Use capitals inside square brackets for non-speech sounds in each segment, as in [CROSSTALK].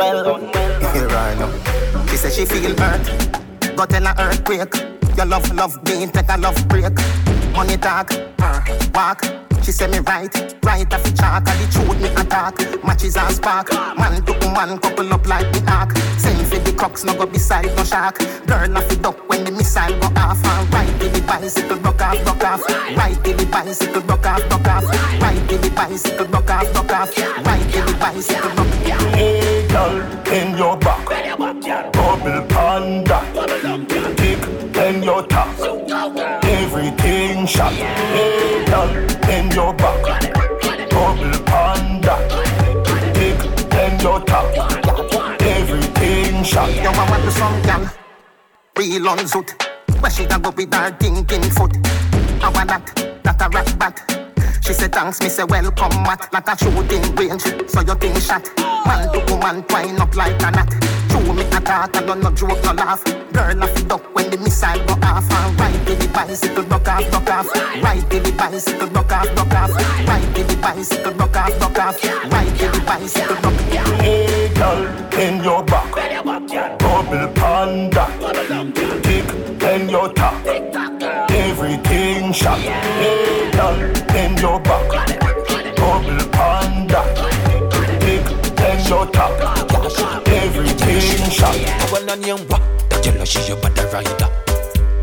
Well. Here I know. She said she feel hurt. Got in a earthquake. Your love, love me, take a love break. Money talk, walk. She say me right, right off the chalk And the truth me attack Matches and spark Man to man couple up like the ark Same for the crocks, no go beside no shark Burn off the duck when the missile go off And right till the bicycle broke off, broke off Right till the bicycle broke off, broke off Right till the bicycle broke off, broke off Right till the bicycle broke off girl, in your back. Bubble panda. Tick in your top. Everything shot. Hey girl, in your back. Bubble panda. Tick in your top. Everything shot. Yo, I want to some gal Real on zoot. Where she da go with her thinking foot. I want that, that a rat bat she said thanks, me say welcome mat Like a shooting range, so you think shot. Man to woman twine up like a knot. True me a attack and don't no joke, no laugh. Girl off the duck when the missile go off. And till the bicycle broke off, broke off. Till the bicycle broke off, broke off. Till the bicycle broke off, broke off. Till the bicycle broke off. Hey girl, in your back. Bubble panda Tick in your top. Everything shot. Hey your back Bubble panda Tick in your top Everything shot Well, on your back, the jealousy you but the rider.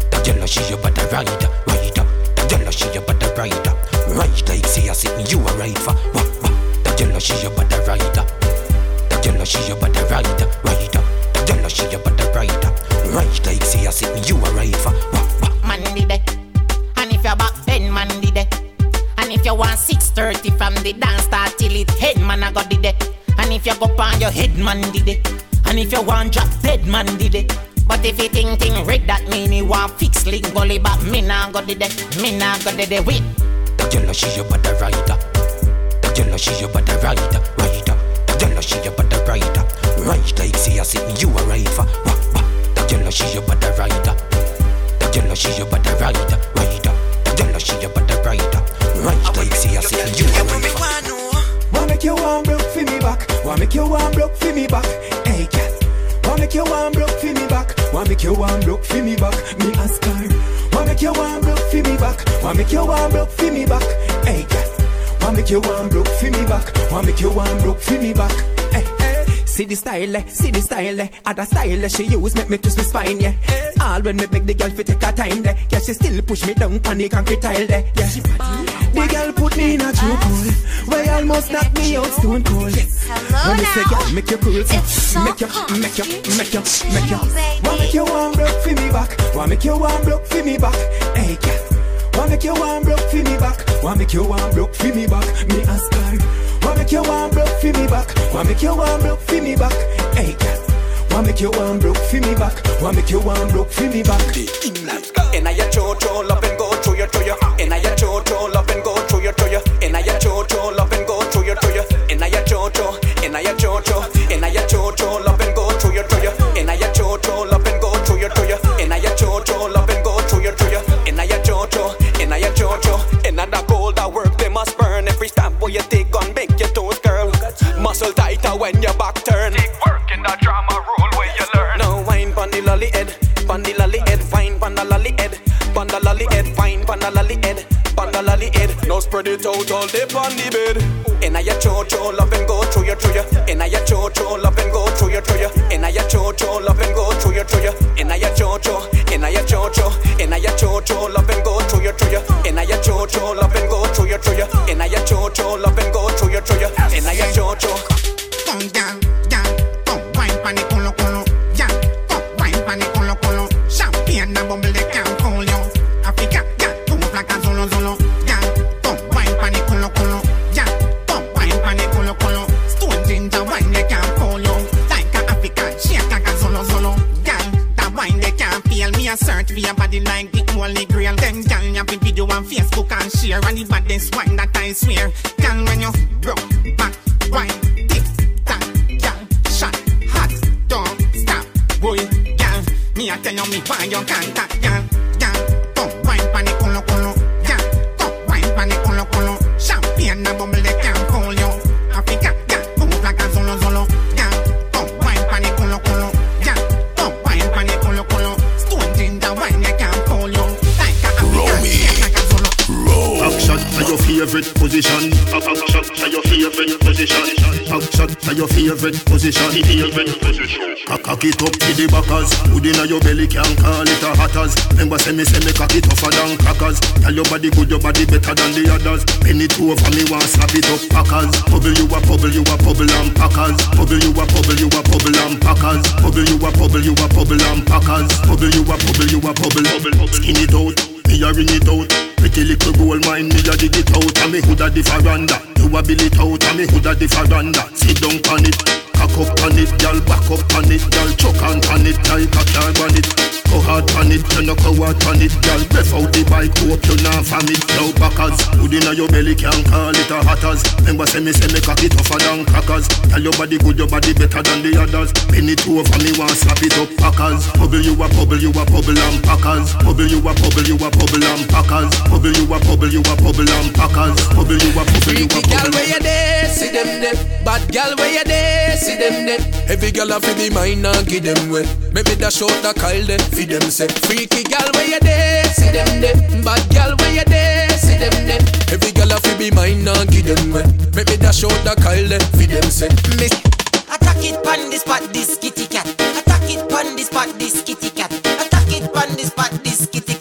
The jealousy you but the rider, rider. The jealousy you but the rider. Right like say I sit me, you a ride for. Wah, wah. The jealousy you but the rider. The jealousy you but the rider, rider. The jealousy you but the rider. Right like say I sit me, you a ride for. Wah, wah. man did it. And if you want 630 from the dance start till it head, man, I got the day And if you go on your head, man did it. And if you want drop dead, man did it. But if you think thing red, that mean you want fix link gully back. Me nah go did it. Me nah go did it. Wait. The jealousy you but the rider. The jealousy you but the rider, rider. The jealousy you but the rider. Right like say I sit me, you a ride for. Wah, wah. The jealousy you but the rider. The jealousy you but the rider, rider. The jealousy you but the rider. Right like say I sit me, you a ride for. Wanna make you one broke for me back. Wanna make you one broke for me back. Hey, girl. Wanna make you one broke for me back. Wanna make you one broke for me back. Me ask her. Wanna make you one broke for me back. Wanna make you one broke for me back. Hey, girl. Wanna make you one broke for me back. Wanna make you one broke for me back. See the style, eh? see the style, eh? other style eh, she use make me twist my spine, yeah. All when me make the girl fi take her time, there. Yeah, she still push me down on the concrete tile, there. Yeah, she the girl put me in a chokehold, where almost knock me out stone cold. Hello When me say, now. girl, make you cool, so make you, make you, make you, make you. Wanna make you one broke for me back, wanna make you one broke for me back. Hey, girl. Wanna make you one broke for me back, wanna make you one broke for me back. Me ask her. Wanna make you one broke for me back, wanna make you one broke for me back. Hey, girl. Wanna make you one broke for me back, wanna make you one broke for me back. Inna your cho-cho, love and go through your, through your. Inna your cho-cho, love and go through your, through your. Inna your cho-cho, love and go through your, through your. Inna your cho-cho, inna your cho-cho, inna your cho-cho, love and go through your, through your. Inna your cho-cho, love and go through your, through your. Inna your cho-cho, love and go through your, through your. Inna your cho-cho, inna your cho-cho. Inna the gold that work, they must burn. Every step where you Muscle tighter when your back turn. Take work in the drama rule where you learn. Now wine pon the lolly head, pon the lolly head, wine pon the lolly head, pon the lolly head, wine pon the lolly head, the head. Now spread it out all day pon the bed. Inna your cho-cho, love and go through your, through your. Inna your cho-cho, love and go through your, through your. Inna your cho-cho, love and go through your, through oh. your. Oh. Inna your cho-cho, inna your cho-cho, inna your cho-cho, love and go through your, through your. Inna your cho-cho, love and go through your, through your. Inna your cho-cho, love and go through your, through your. Oh. Inna your cho-cho. Come down, down. Facebook and the baddest wine that I swear. Girl when you broke back wine tick tock, girl shot hot don't stop boy girl me a tell you me why you can't shot to your favorite position. Favorite. Cock it up to the backers. Hood inna your belly can call it a hatters. Remember say me say me cock it tougher than crackers. Tell your body good, your body better than the others. Penny two over me want slap it up packers. Bubble you a bubble, you a bubble and packers. Bubble you a bubble, you a bubble and packers. Bubble you a bubble, you a bubble and packers. Bubble you a bubble, you a bubble. Skin it out, me a ring it out. Pretty little gold mine, me a dig it out. And me hood a the faranda. You a bill it out, and me hood a the faranda. Sit down on it. Cock up on it, girl, back up on it, girl, choke on on it, a car on it. Go hard on it, you no go hard on it, girl. Breath out the bike, hope you not from it. Now backers, hood inna your belly can't call it a hatters. Remember say me say me cock it tougher than crackers. Tell your body good, your body better than the others. Penny two over me want slap it up, packers. Bubble you a bubble, you a bubble and packers. Bubble you a bubble, you a bubble and packers. Bubble you a bubble, you a bubble and packers. Bubble you a bubble, you a bubble. Girl, where you there? See them there. Bad girl, where you there? See them there. Every girl a fi be mine and give them way. Maybe dash out the Kyle there. Fi them say. Freaky girl, where you there? See them there. Bad girl, where you there? See them there. Every girl a fi be mine and give them way. Maybe dash out the Kyle there. Fi them say. Miss. Attack it pon this spot, this kitty cat. Attack it pon this spot, this kitty cat. Attack it pon this spot, this kitty cat.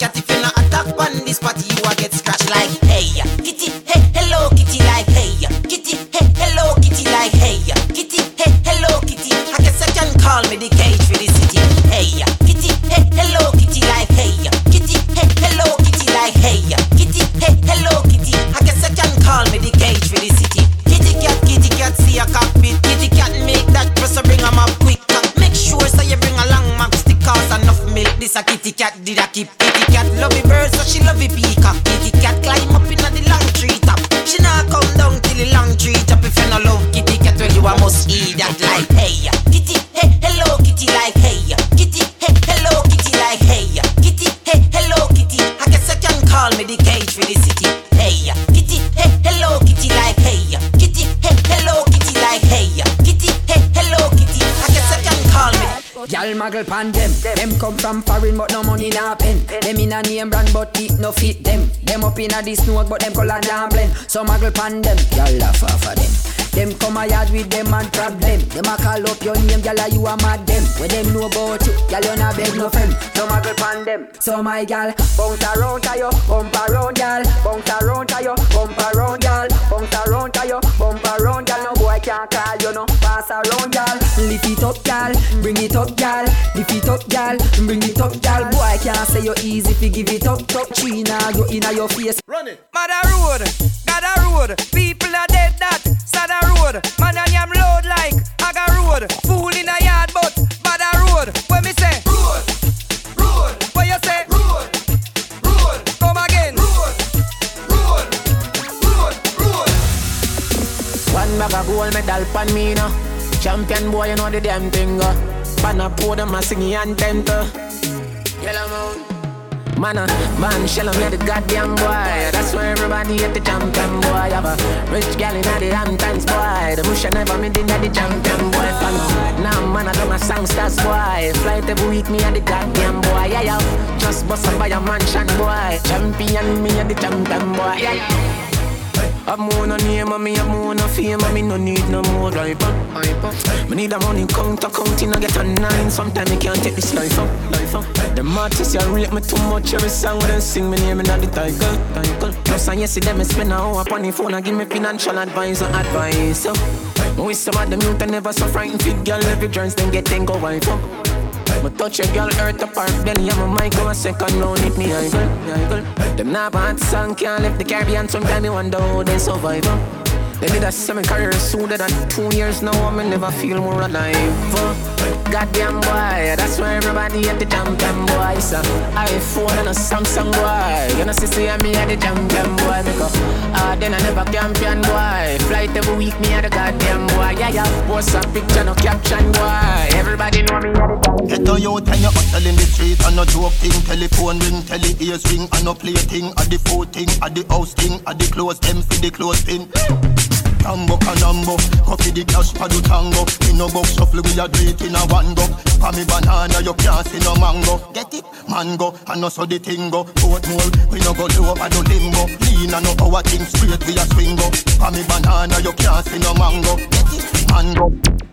Come from foreign but no money na pen. Them in a name brand but it no fit them. Them up in a this snow but them color down blend. So muggle pan them. Y'all laugh off of them. Them come a yard with them and problem. Them a call up your name, gyal, a you a mad them. When them know about you, gyal, you not beg no friend. So muggle pan them. So my gal, bounce around to you, bump around, gyal. Bounce around to you, bump around, gyal. Bounce around to you, bump around, gyal. No boy can't call you, no. Pass around, gyal. Lift it up, gyal. Bring it up, gyal. Lift it up, gyal. Bring it up, gyal. Boy can't say you easy if you give it up, top now. You inna your face. Run it. Mother road, got a road. People are dead that. Sad a road. Man and yam load like aga road. Fool in gold medal pan me now. Champion boy, you know the damn thing. Uh. Pan a podium, I sing the anthem. Uh. Yellow moon. Man, uh, man, shell me the goddamn boy. That's why everybody at the champion boy. Have a rich gal in the Hamptons boy. The bush I never made in the champion boy. Fan. Now man, I don't a songsters boy. Flight every week, me at the goddamn boy. Yeah, yeah. Just bust up by a mansion boy. Champion, me at the champion boy. Yeah, yeah. I'm more no name and me I'm more no fame and me no need no more hyper. hyper. Me need a money counter counting I get a nine. Sometimes me can't take this life up, life up. Them artists you rate me too much every song when they sing me name in the title, title. Plus and yes, see them me spend a hour upon the phone and give me financial advice and advice. So, with some of them youth never so frightened fit girl every joints then get then go wife up. Me touch a girl earth apart belly and my mic go a second round hit me high girl. Them not bad song can't lift the Caribbean. Sometimes me wonder how they survive. They did a semi career sooner than two years now. I me never feel more alive. Uh. Goddamn boy, that's why everybody at the champion boy. So iPhone and a Samsung boy. You know, see, see me at the champion boy. Because ah, then I never champion boy. Flight every week, me at the goddamn boy. Yeah, yeah. Post a picture, no caption boy. Everybody know me at the champion Get a youth and you hustle in the street and no joke thing Telephone ring, tele ears ring and no play thing At the food thing, at the house thing, at the clothes them for the clothes thing Tambo canambo, coffee the cash for the tango. Me no go shuffle, we a do it in a one go. For me banana, you can't see no mango. Get it? Mango, and no so the thing go. Boat mole, we no go low, I do limbo Lean and no our thing straight, we a swing go For me banana, you can't see no mango. Get it? Man go.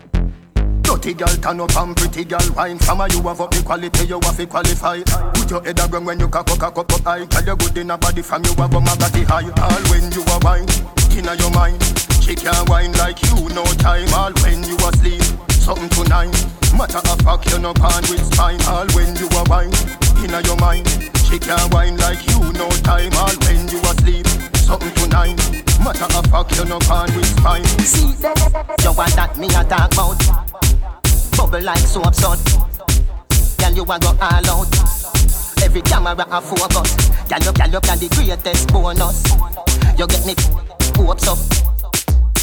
Dirty girl turn up and pretty girl wine. From a you have up quality you have to qualify. Put your head around when you cock up, cock up, high. Tell you good in a body from you have a magati high. All when you are wine, inna your mind. She can't wine like you, no time. All when you asleep, something tonight Matter of fact, you no pan with spine All when you are wine, inna your mind. She can't wine like you, no time. All when you asleep, something tonight Matter of fact, you no pan with spine See, you want that me a talk about Bubble like so absurd. Girl, you a go all out. Every camera a focus. Girl, you, girl, you can the greatest bonus. You get me hopes up.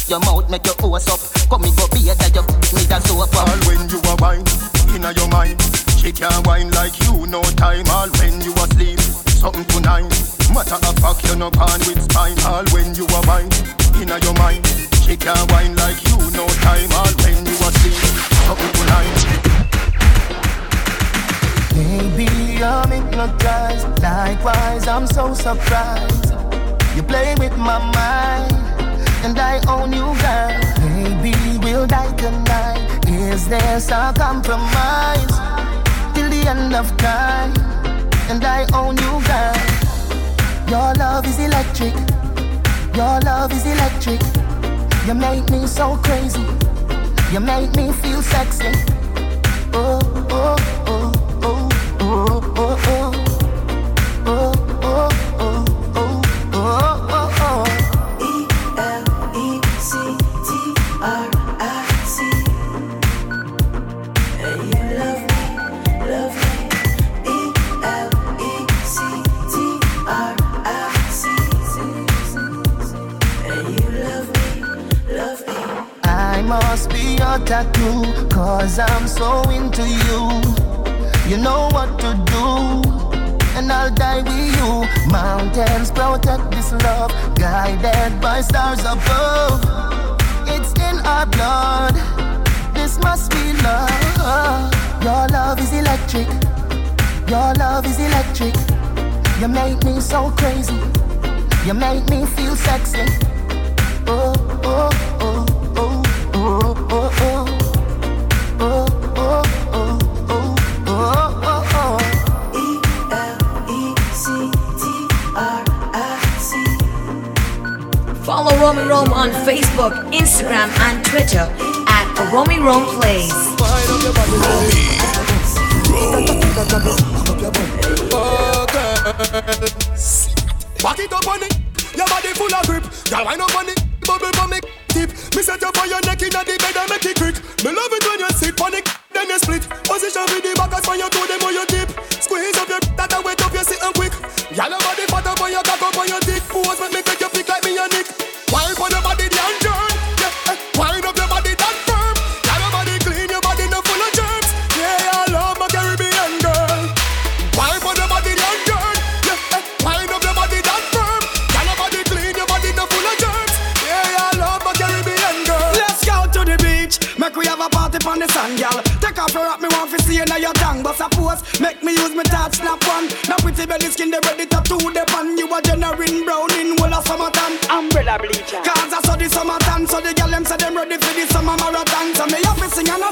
Your mouth make your horse up. Come me go be a you me that soap up. All when you a wine, inna your mind. She can't wine like you, no time. All when you asleep, something tonight. Matter of fact, you no pan with spine. All when you a wine, inna your mind. She can't wine like you, no time. All when you asleep something tonight. Maybe I'm hypnotized. Likewise, I'm so surprised. You play with my mind, and I own you, girl. Maybe we'll die tonight. Is there some compromise till the end of time? And I own you, girl. Your love is electric. Your love is electric. You make me so crazy. You make me feel sexy. Oh, oh, oh, be your tattoo. Cause I'm so into you. You know what to do. And I'll die with you. Mountains protect this love. Guided by stars above. It's in our blood. This must be love. Your love is electric. Your love is electric. You make me so crazy. You make me feel sexy. Oh, oh, Romy Rome on Facebook, Instagram, and Twitter at Romy Rome Plays. It up on it, your body full of grip. Girl, up on it, bubble tip. You for your neck the bed and make it quick. Me love it when you sit then you split. Position with the back as when you them on your Bleacher. Cause I saw the summertime, so the girl them say them ready for the summer marathon. So me have to sing another summer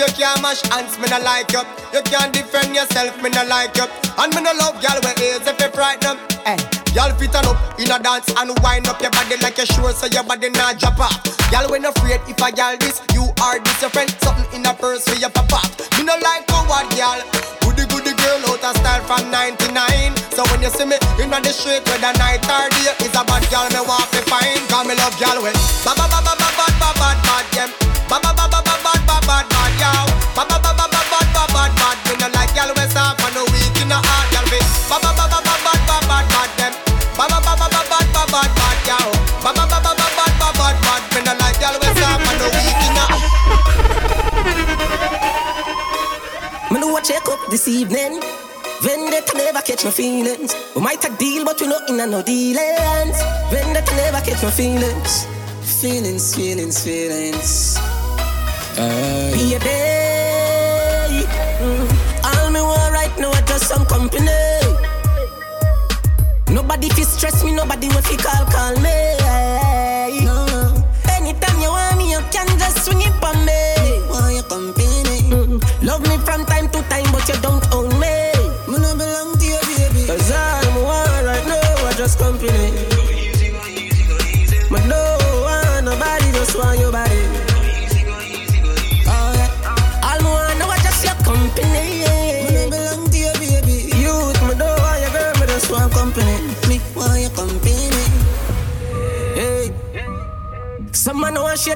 you can't mash hands, me no like you. You can't defend yourself, me no like you. And me no love girl with ears if you frighten them. Hey. Eh. Y'all fit on up in a dance and wind up your body like you sure so your body not drop off. Y'all when afraid if I y'all this, you are this your friend. Something in a purse for your pop off. Me no like coward y'all. Goody goody girl out of style from 99. So when you see me in the street whether night or day, it's a bad girl me want to find. Cause me love y'all when ba ba ba ba ba ba ba my feelings. We might a deal, but we not in a no dealings. When that never catch my feelings. Feelings, feelings, feelings. Uh, be a day. Mm. All me want right now I just some company. Nobody fi stress me, nobody will fi call call me. No. Anytime you want me, you can just swing it on me.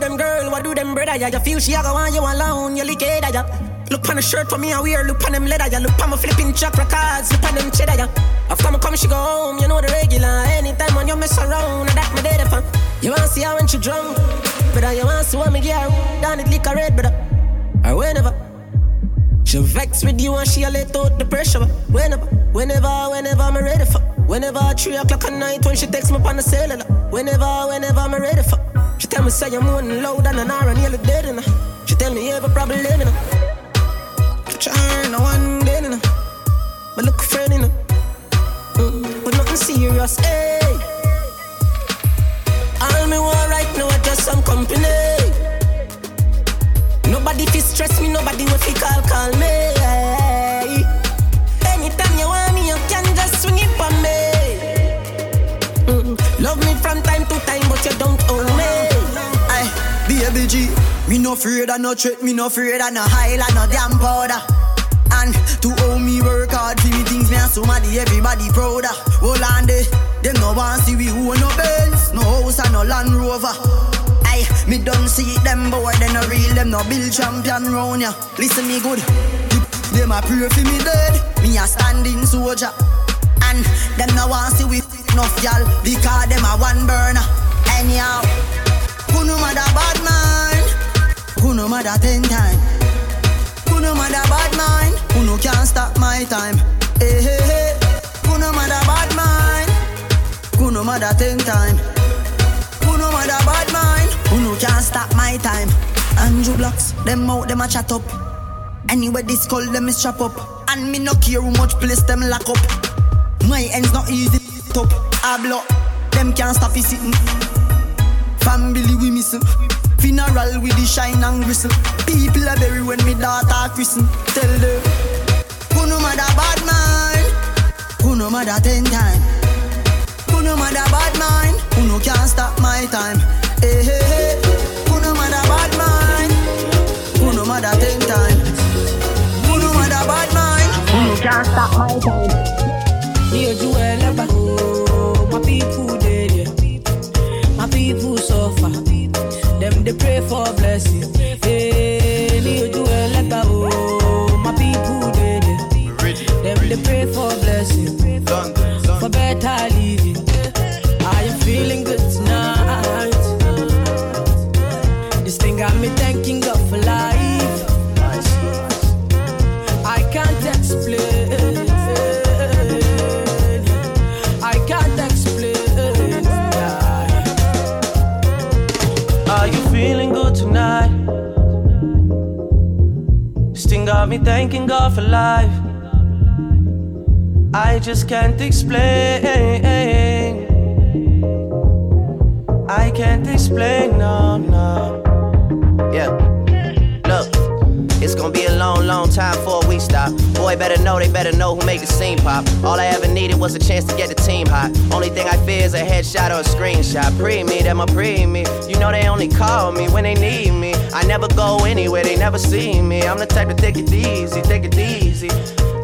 Them girl, what do them brother? Yeah, you feel she a go want you alone, you lick it, yeah. Look on the shirt for me, I wear. Look on them leather, yeah. Look on my flipping chakra cards. Look on them cheddar, yeah. After me come, she go home. You know the regular. Anytime when you mess around, that me dead for. You wanna see her when she drunk, brother? You wanna see what me get down it a red, brother? Or whenever. She vex with you and she a let out the pressure. Whenever, whenever, whenever I'm ready for. Whenever three o'clock at night when she texts me on the cellular. Whenever, whenever I'm ready for. She tell me say you're moaning loud and an hour and nearly dead in her. She tell me a problem living her. Try no one day in her. But look friend in her. Mm, but nothing serious, hey. All me want right now is just some company. Nobody fi stress me, nobody will fi call call me. Baby G, me no afraid of no threat, me no afraid of no highlight, no damn powder. And to owe me work hard for me things, me and somebody, everybody prouder. Hold on there, them no want see we who no Benz, no house and no Land Rover. Aye, me don't see them boy, they no real, them no build champion round ya. Listen me good, them a pray for me dead, me a standing soldier. And them no want see we enough y'all, because them a one burner. Anyhow, who no matter bad mind, who no matter ten time. Who no matter bad mind, who no can't stop my time. Hey, hey, hey. Who no matter bad mind, who no matter ten time. Who no matter bad mind, who no can't stop my time. Andrew blocks, them out, them a chat up. Anyway, this call them is chop up. And me no care how much place them lock up. My ends not easy, top. I block, them can't stop it sitting. Family we missing. Funeral with the shine and gristle. People are bury when me daughter christen. Tell them, who no matter bad mind, who no matter ten time. Who no matter bad mind, who no can't stop my time. Hey, hey, hey. Who no matter bad mind, who no matter ten time. Who no matter bad mind, who no can't stop my time. Near Joel, They pray for blessing. Hey, near Joel, oh, my people dead, yeah. Them they pray for blessing. For better living. Thanking God for life. I just can't explain. I can't explain, no, no. Yeah. Look, it's gonna be a long, long time before we stop. Boy, better know, they better know who made the scene pop. All I ever needed was a chance to get the team hot. Only thing I fear is a headshot or a screenshot. Pre me, them a pre me. You know they only call me when they need me. I never go anywhere, they never see me. I'm the type to take it easy, take it easy.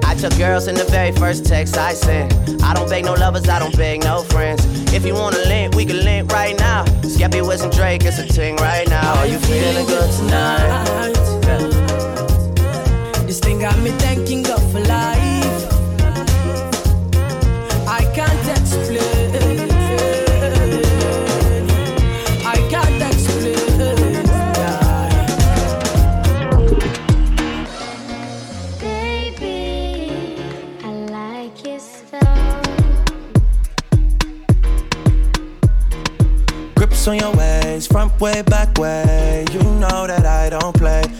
I took girls in the very first text I sent. I don't beg no lovers, I don't beg no friends. If you wanna link, we can link right now. Skeppy, Wiz, and Drake, it's a ting right now. Are you feeling good tonight? got me thanking God for life. I can't explain. I can't explain. Baby, I like you so. Grips on your ways, front way, back way. You know that I don't play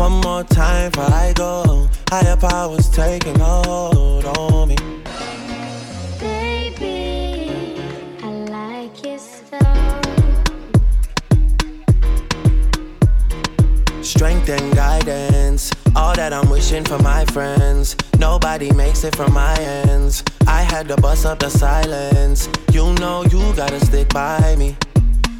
One more time before I go. Higher powers taking hold on me. Baby, I like Strength and guidance. All that I'm wishing for my friends. Nobody makes it from my ends. I had to bust up the silence. You know you gotta stick by me.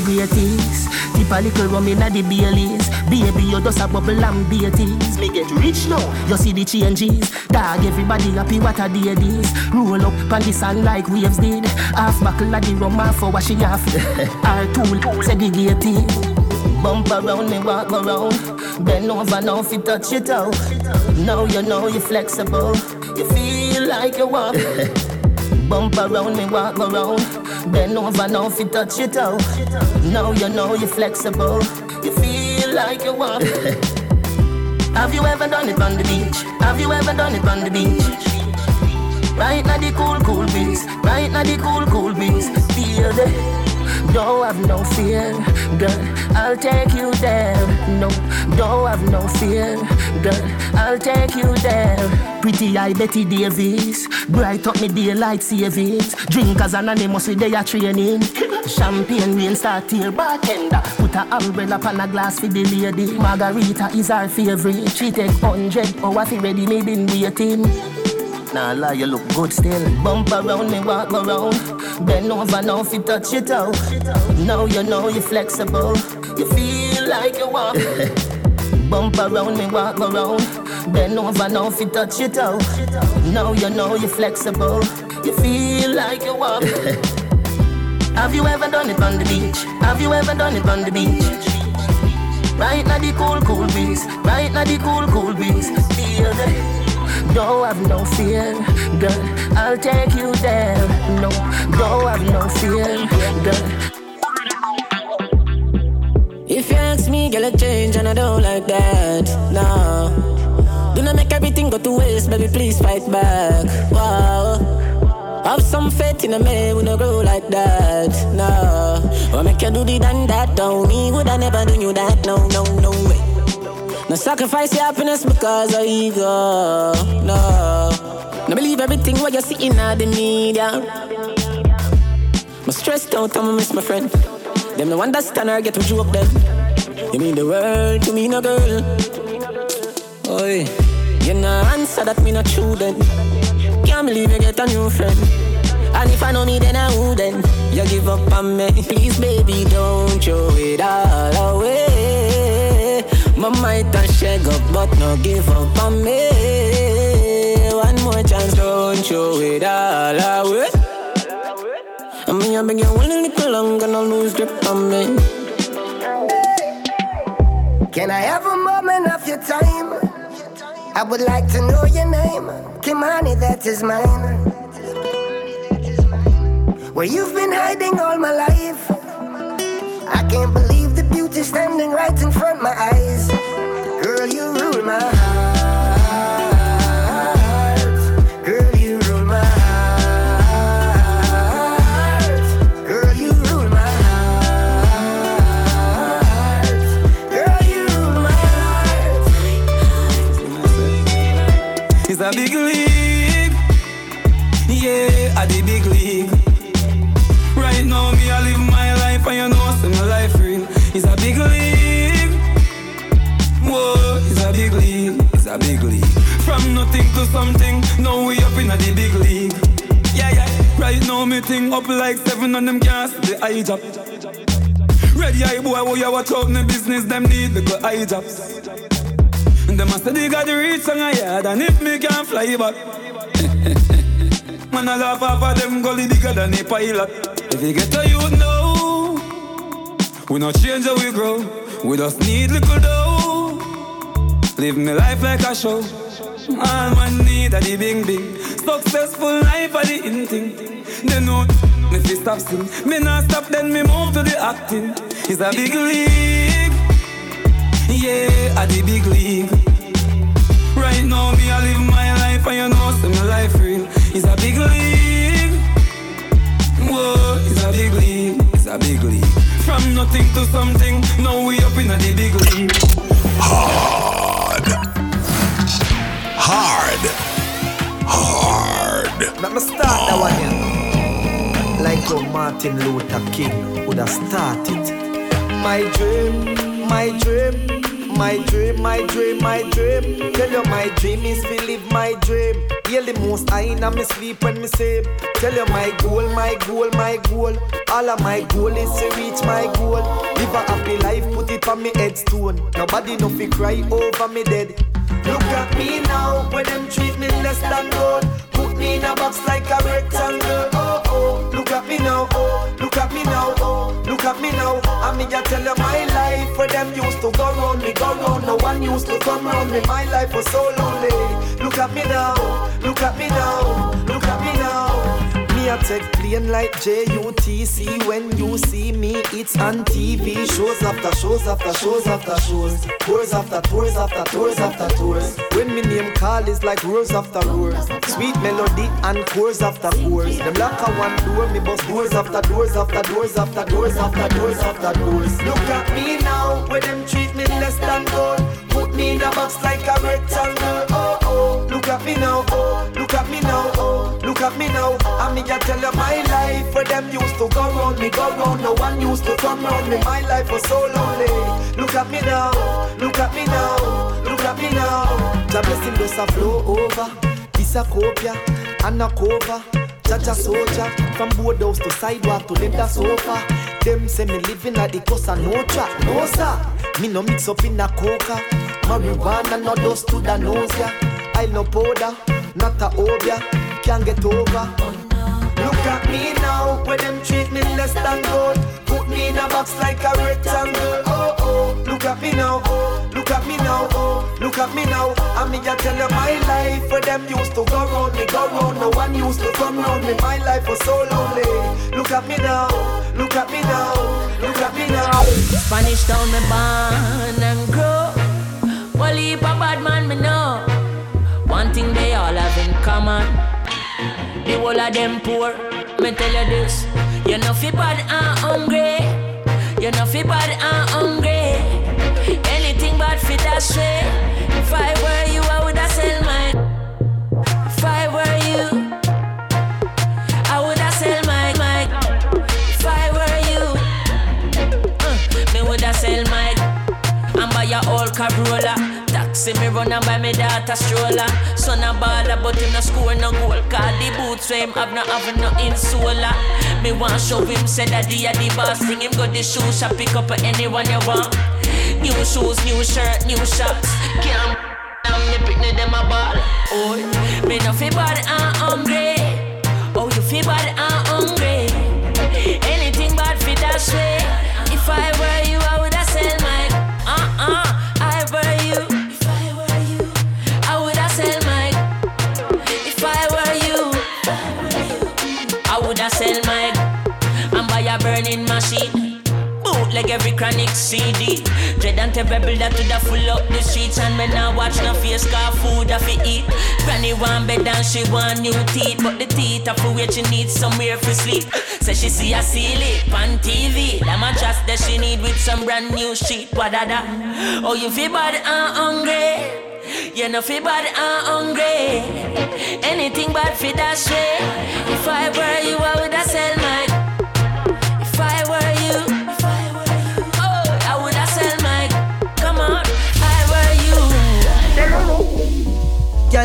the greatest. Tip a little rum inna the Baileys. Baby, you just a bubble and beaties. Me get rich now, you see the changes. Dog, everybody happy what a day this. Roll up on the sun like waves did. Half buckle of the rum, half for washing off. [LAUGHS] Our tool segregated. Bump around me, walk around. Bend over now, if you touch it out. Now you know you're flexible. You feel like you walk. [LAUGHS] Bump around me, walk around. Bend over now, if you touch it out. Now you know you're flexible. You feel like you walk. [LAUGHS] Have you ever done it on the beach? Have you ever done it on the beach? Right now the cool, cool breeze. Right now the cool, cool breeze. Feel the don't have no fear, girl. I'll take you there. No, don't have no fear, girl. I'll take you there. Pretty eye Betty Davis, bright up me daylight savings. Drinkers anonymous with their training. Champagne rain start here, bartender. Put a umbrella on a glass for the lady. Margarita is our favorite. She take hundred hours ready, me been waiting. Nah lie, you look good still. Bump around me, walk around. Bend over now if you touch it out. Now you know you're flexible. You feel like you walk. [LAUGHS] Bump around me, walk around. Bend over now if you touch it out. Now you know you're flexible. You feel like you walk. [LAUGHS] Have you ever done it on the beach? Have you ever done it on the beach? Right now the cool, cool breeze. Right now the cool, cool breeze. Feel the don't have no fear, girl. I'll take you there. No, don't have no fear, girl. If you ask me, girl, I change and I don't like that. No. Do not make everything go to waste, baby. Please fight back. Wow. Have some faith in a man, we no grow like that. No. Or make you do the done that, don't me. Would I never do you that? No, no, no way. No sacrifice your happiness because of ego. No. No believe everything what you see in the media. I'm stressed out, I'ma miss my friend. Them no understand or get to joke them. You mean the world to me, no girl. Oi, you no answer that me not true then. Can't believe you get a new friend. And if I know me, then I wouldn't. You give up on me, please, baby, don't throw it all away. My might and shake up, but no give up on me. One more chance, don't throw it all away. I mean, I beg you one little longer, no lose grip on me. Can I have a moment of your time? I would like to know your name. Kimani, that is mine. Where you've been hiding all my life. I can't believe the beauty standing right in front of my eyes. Girl, you rule my Nothing to something, now we up in the big league. Yeah, yeah. Right now, me thing up like seven on them cast the eye job. Ready eye boy, who you watch out the business, them need the good eye jobs. And them a they got the reach on a yard, and if me can't fly back. [LAUGHS] Man, I laugh off of them gully bigger than a pilot. If you get a youth now, we not change how we grow. We just need little dough. Live me life like a show. All man need a the bing bing. Successful life a the in thing. They know me fi stop sing. Me not stop then me move to the acting. It's a big league. Yeah, a the big league. Right now me I live my life and you know see my life real. It's a big league. Whoa, it's a big league. It's a big league. From nothing to something, now we up in a the big league. Hard. Hard. Let me start that one here. Oh. Like how Martin Luther King would have started. My dream, my dream, my dream, my dream, my dream. Tell you my dream is to live my dream. Hear the most I in me sleep when me sleep. Tell you my goal, my goal, my goal All of my goal is to reach my goal Live a happy life, put it on me headstone Nobody no fi cry over me dead Look at me now, when them treat me less than gold. Put me in a box like a rectangle Oh oh, look at me now, oh. Look at me now, oh. Look at me now, I me just tell you my life Where them used to go round me, go round. No one used to come round me. My life was so lonely. Look at me now, look at me now Look me a take plane like JUTC When you see me, it's on TV Shows after shows after shows after shows. Tours after tours after tours after tours. When me name call is like roars after roars Sweet melody and chorus after chorus Them lock a one door, me bust doors after doors after doors after doors after doors after doors. Look at me now, where them treat me less than gold me in a box like a rectangle Oh oh, look at me now, oh Look at me now, oh. Look at me now, I me just tell you my life Where them used to go round me, go round. No one used to come round me. My life was so lonely. Look at me now, look at me now Look at me now. The blessing does a flow over. This a copia and a cover. Jaja soldier From boardhouse to sidewalk to leather sofa. Them say me living at the coast and no track No sir, me no mix up in a coca Marijuana no dust to the nose ya I no powder, not a obia Can't get over. Look at me now, where them treat me less than gold. Put me in a box like a rectangle. Oh oh, look at me now, oh Look at me now, oh. Look at me now, I me just tell you my life Where them used to go round me, go round. No one used to come round me, my life was so lonely. Look at me now, look at me now Look at me now. Spanish town me born and grow Well, heap a bad man me know. One thing they all have in common. The whole of them poor Me tell you this. You know fi bad and hungry. You know fi bad and hungry. Anything bad fit that eh? way If I were run and buy me daughter stroller. Son a baller but him no score no goal. Cause the boots where him have no have no insola Me want show him say that he a the boss. Bring him go the shoe shop pick up anyone you want. New shoes, new shirt, new shots Can't me picnic them a ball. Oh, me no fi bad and hungry. Oh, you fi bad and Bootleg every chronic CD Dread and rebel that to the full up the streets And me now watch no face car food I fi eat. Granny want bed and she want new teeth But the teeth are for where she needs somewhere for sleep. Say she see a ceiling on TV That mattress that she need with some brand new sheet What da da. Oh you feel bad and hungry? You know feel bad and hungry? Anything bad for that shit If I were you I woulda sell my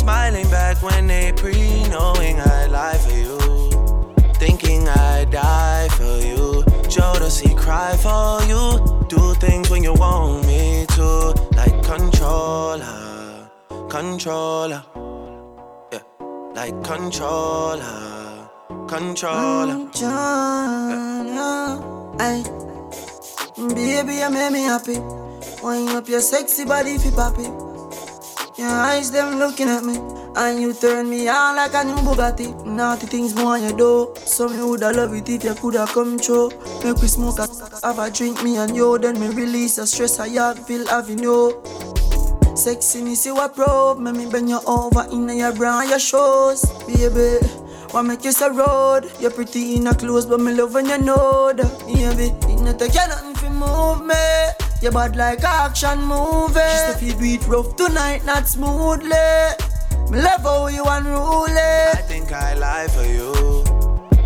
smiling back when they pre knowing I lie for you. Thinking I die for you. Jodeci cry for you. Do things when you want me to. Like controller, controller. Yeah, like controller, controller. Controller. Ay. Baby, you make me happy. Wind up your sexy body fi poppy. Your eyes them looking at me. And you turn me on like a new Bugatti. Naughty things more you do. So me woulda love it if you coulda come true. Make we smoke a have a drink me and you. Then me release the stress I have feel you. Sexiness you a probe. Make me bend you over in your bra and your shoes, baby. What make you so road? You're pretty in a clothes, but me love when you know that, baby. It not take you nothing fi move me. You bad like action movie. She say fi do it rough tonight, not smoothly. Me love how you unruly. I think I lie for you.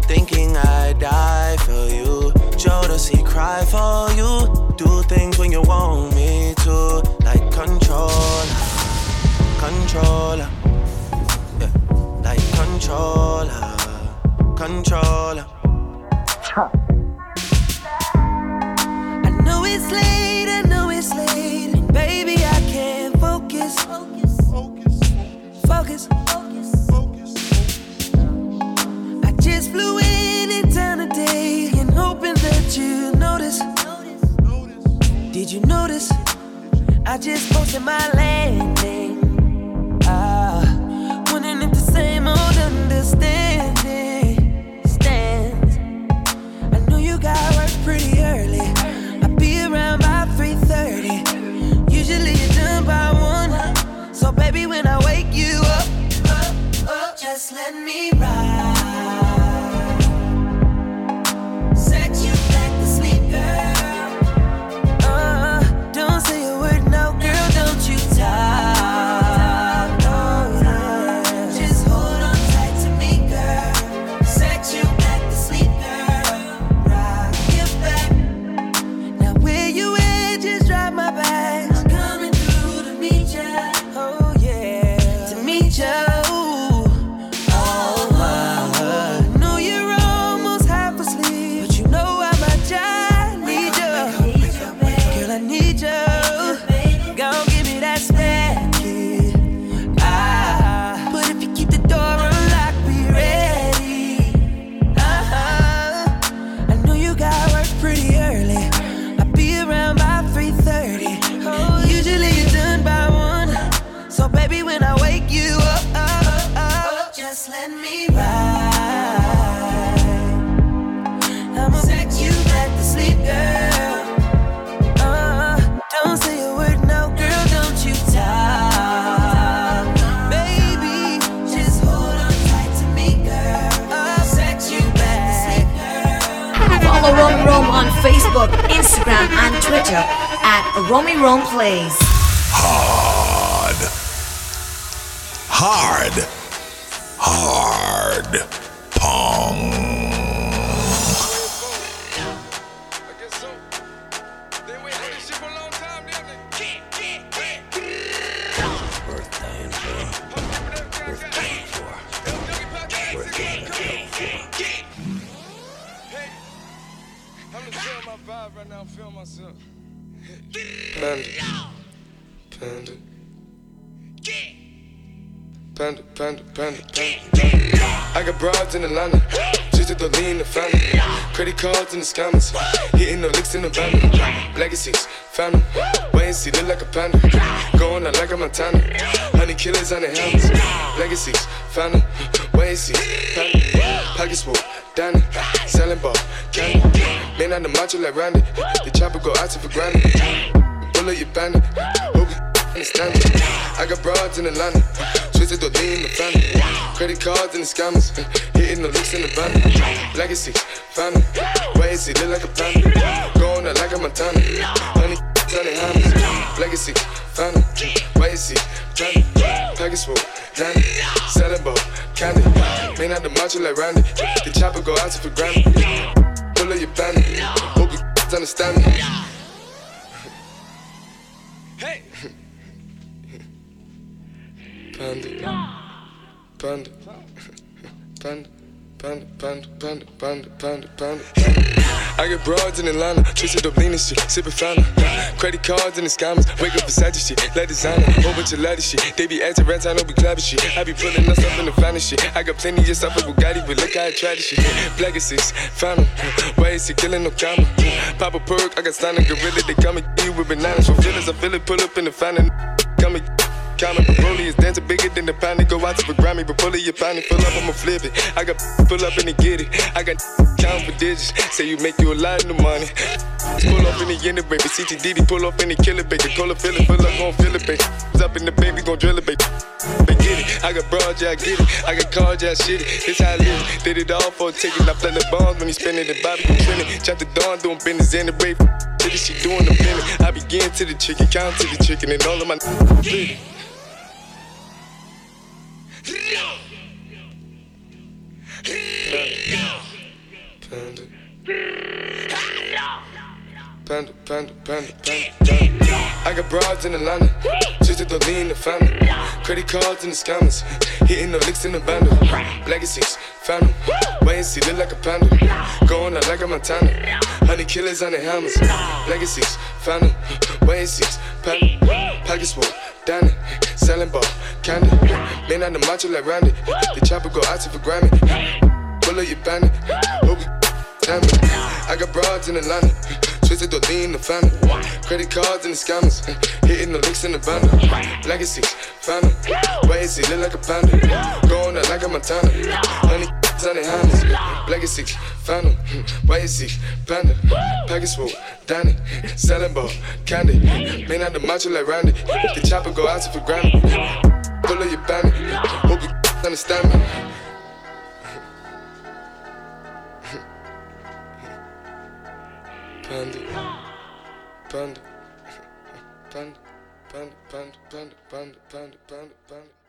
Thinking I die for you. Jodeci cry for you. Do things when you want me to. Like controller. Controller. Yeah. Like controller. Controller. I know it's late, I know it's late. Baby, I can't focus. Focus. Focus. Focus. I just flew in in town today and hoping that you notice. Did you notice? I just posted my landing. Ah, wondering if the same old Instagram, and Twitter at Romy Rome Plays. Hard. Hard. Hard. Cards in the scammers. Hitting the licks in the van. Legacies, family. Wait and see, look like a panda. Going out like a Montana. Honey killers on the helmets. Legacies, family. Wait and see, panda. Pockets full, Danny. Selling ball, candy. Man on the macho like Randy. The chopper go out to for granted. Bullet your bandit. Understand me. I got broads in Atlanta. Twisted the lean the family. Credit cards and the scammers. Hitting the looks in the van. Legacy, family. Wait, see, look like a panda. Going out like a Montana. Honey, honey, hammers. Legacy, family. Wait, see, panda. Package full, Danny. Selling ball, candy. Man out the macho like Randy. The chopper go out for granted. Pull up your bandit. Hope you understand me. Hey. Panda. Panda. Panda. Panda, panda, panda, panda, panda, panda, I get broads in Atlanta, lean and shit, sippin' fountain. Credit cards and the scammers, wake up Versace shit, let designer, whole bunch of ladder shit. They be acting rats, I know we clapping shit. I be pulling us up in the finest shit. I got plenty just stuff with Bugatti, but look how I try this shit. Black six, found Why is he killing no comma? Pop a perk, I got stunning gorilla, they come and you with bananas for feelings. I feel it, pull up in the come and Common Broly is dancing bigger than the pound. Go out to the Grammy, but pull it, your pound, pull up, I'ma flip it. I got pull up and get it. I got count for digits. Say you make you a lot of money. Pull up in the end, baby. CTDD, pull up in the killer, baby. Call it, feel it, feel up, gon' feel it, baby. Up in the baby, gon' drill it, baby. They get it. I got broad, yeah, I get it. I got cards, yeah, shit it. It's how I live. Did it all for a ticket. I play the bombs when he spinning the Bobby, you trending. Chop the dawn, doing business in the rape. She doing the minute. I begin to the chicken, count to the chicken, and all of my Panda, panda, panda, panda. I got broads in Atlanta, just to lean in the family. Credit cards in the scammers, hitting the licks in the bundle. Legacies, them. Wait and see, look like a panda. Going out like a Montana. Honey killers on the hammers. Legacies, found. Wait and see, panda. Pockets full, Danny. Selling ball, candy. Man on the macho like Randy. The chopper go out to for Grammy. Pull up your bandit. Hope you damn it. I got broads in Atlanta. Twisted the lean in the family. Credit cards and the scammers. Hitting the licks in the. Legacies, found them. Wait and see, look like a panda. Going out like a Montana. Honey hammers. Legacy, found them. Wait and see, panda. Package full, Danny. Selling ball, candy. Man out the macho like Randy. The chopper go out for granted. Pull up your bandit. Hope you understand me. Panda. Panda. Panda. Panda. Panda. Panda. Panda. Panda. Panda.